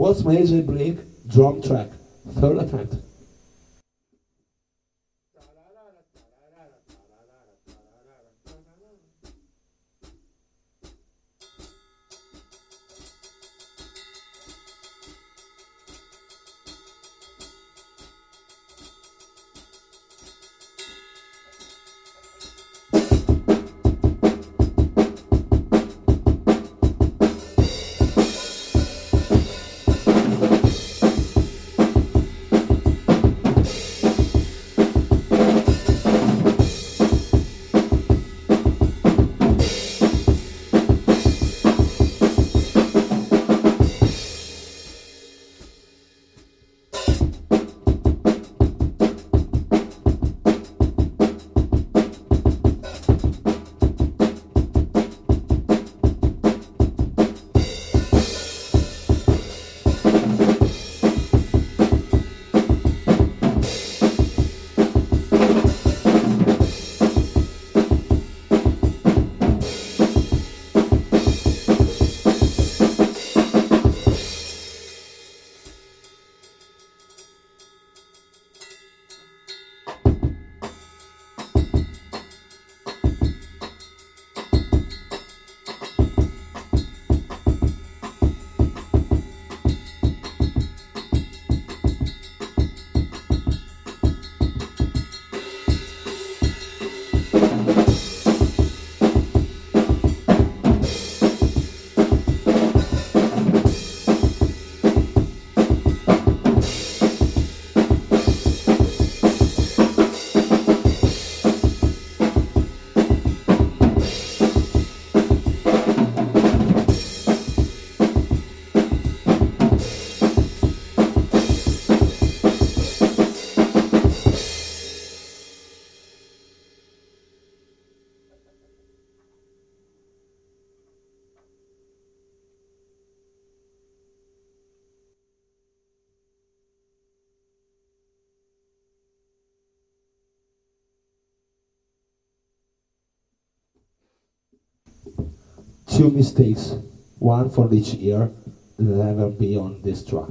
What's Major Break drum track, third attempt. Two mistakes, one for each ear, never be on this track.